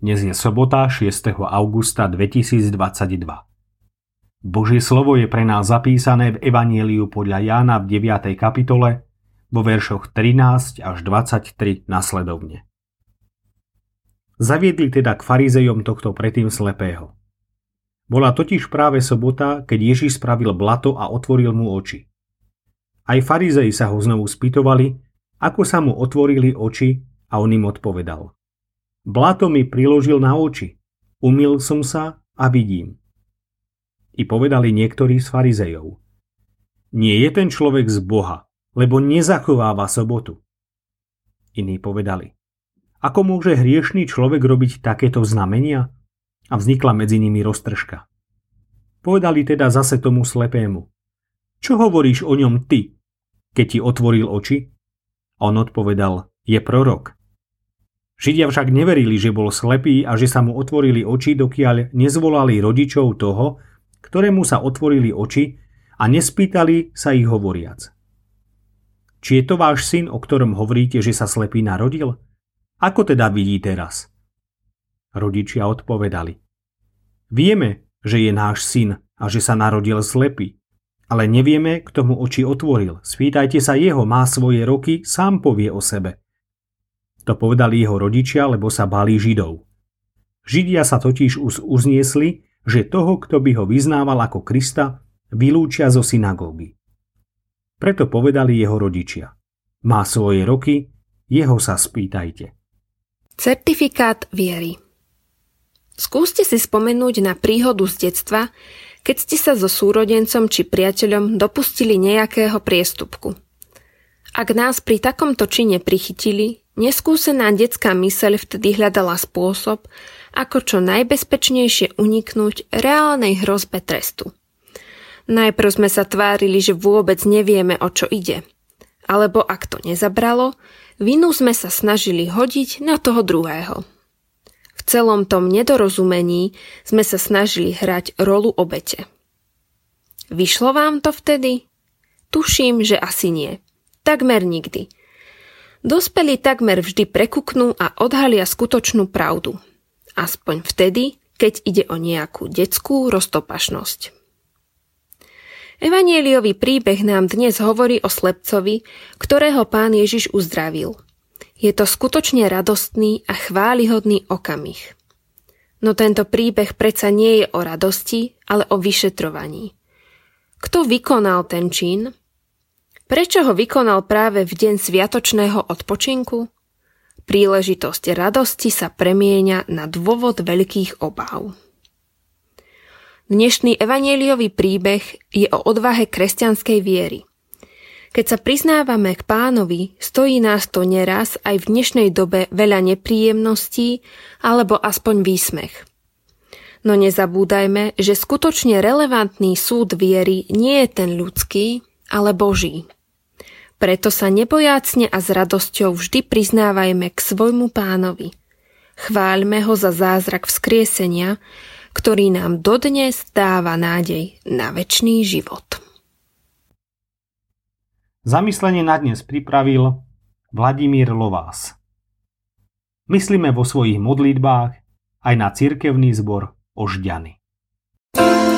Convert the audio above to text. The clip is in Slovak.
Dnes je sobota 6. augusta 2022. Božie slovo je pre nás zapísané v Evanieliu podľa Jána v 9. kapitole vo veršoch 13 až 23 nasledovne. Zaviedli teda k farizejom tohto predtým slepého. Bola totiž práve sobota, keď Ježiš spravil blato a otvoril mu oči. Aj farizei sa ho znovu spýtovali, ako sa mu otvorili oči a on im odpovedal – Blato mi priložil na oči. Umil som sa a vidím. I povedali niektorí z farizejov. Nie je ten človek z Boha, lebo nezachováva sobotu. Iní povedali. Ako môže hriešný človek robiť takéto znamenia? A vznikla medzi nimi roztržka. Povedali teda zase tomu slepému. Čo hovoríš o ňom ty, keď ti otvoril oči? On odpovedal, je prorok. Židia však neverili, že bol slepý a že sa mu otvorili oči, dokiaľ nezvolali rodičov toho, ktorému sa otvorili oči a nespýtali sa ich hovoriac. Či je to váš syn, o ktorom hovoríte, že sa slepý narodil? Ako teda vidí teraz? Rodičia odpovedali. Vieme, že je náš syn a že sa narodil slepý, ale nevieme, kto mu oči otvoril. Spýtajte sa jeho, má svoje roky, sám povie o sebe. To povedali jeho rodičia, lebo sa báli Židov. Židia sa totiž už uzniesli, že toho, kto by ho vyznával ako Krista, vylúčia zo synagógy. Preto povedali jeho rodičia. Má svoje roky, jeho sa spýtajte. Certifikát viery Skúste si spomenúť na príhodu z detstva, keď ste sa so súrodencom či priateľom dopustili nejakého priestupku. Ak nás pri takomto čine prichytili, Neskúsená detská myseľ vtedy hľadala spôsob, ako čo najbezpečnejšie uniknúť reálnej hrozbe trestu. Najprv sme sa tvárili, že vôbec nevieme, o čo ide. Alebo ak to nezabralo, vinu sme sa snažili hodiť na toho druhého. V celom tom nedorozumení sme sa snažili hrať rolu obete. Vyšlo vám to vtedy? Tuším, že asi nie. Takmer nikdy – Dospelí takmer vždy prekuknú a odhalia skutočnú pravdu. Aspoň vtedy, keď ide o nejakú detskú roztopašnosť. Evanieliový príbeh nám dnes hovorí o slepcovi, ktorého pán Ježiš uzdravil. Je to skutočne radostný a chválihodný okamih. No tento príbeh predsa nie je o radosti, ale o vyšetrovaní. Kto vykonal ten čin Prečo ho vykonal práve v deň sviatočného odpočinku? Príležitosť radosti sa premieňa na dôvod veľkých obáv. Dnešný evanieliový príbeh je o odvahe kresťanskej viery. Keď sa priznávame k pánovi, stojí nás to neraz aj v dnešnej dobe veľa nepríjemností alebo aspoň výsmech. No nezabúdajme, že skutočne relevantný súd viery nie je ten ľudský, ale Boží. Preto sa nebojácne a s radosťou vždy priznávajme k svojmu pánovi. Chváľme ho za zázrak vzkriesenia, ktorý nám dodnes dáva nádej na väčší život. Zamyslenie na dnes pripravil Vladimír Lovás. Myslíme vo svojich modlitbách aj na cirkevný zbor Ožďany. thank you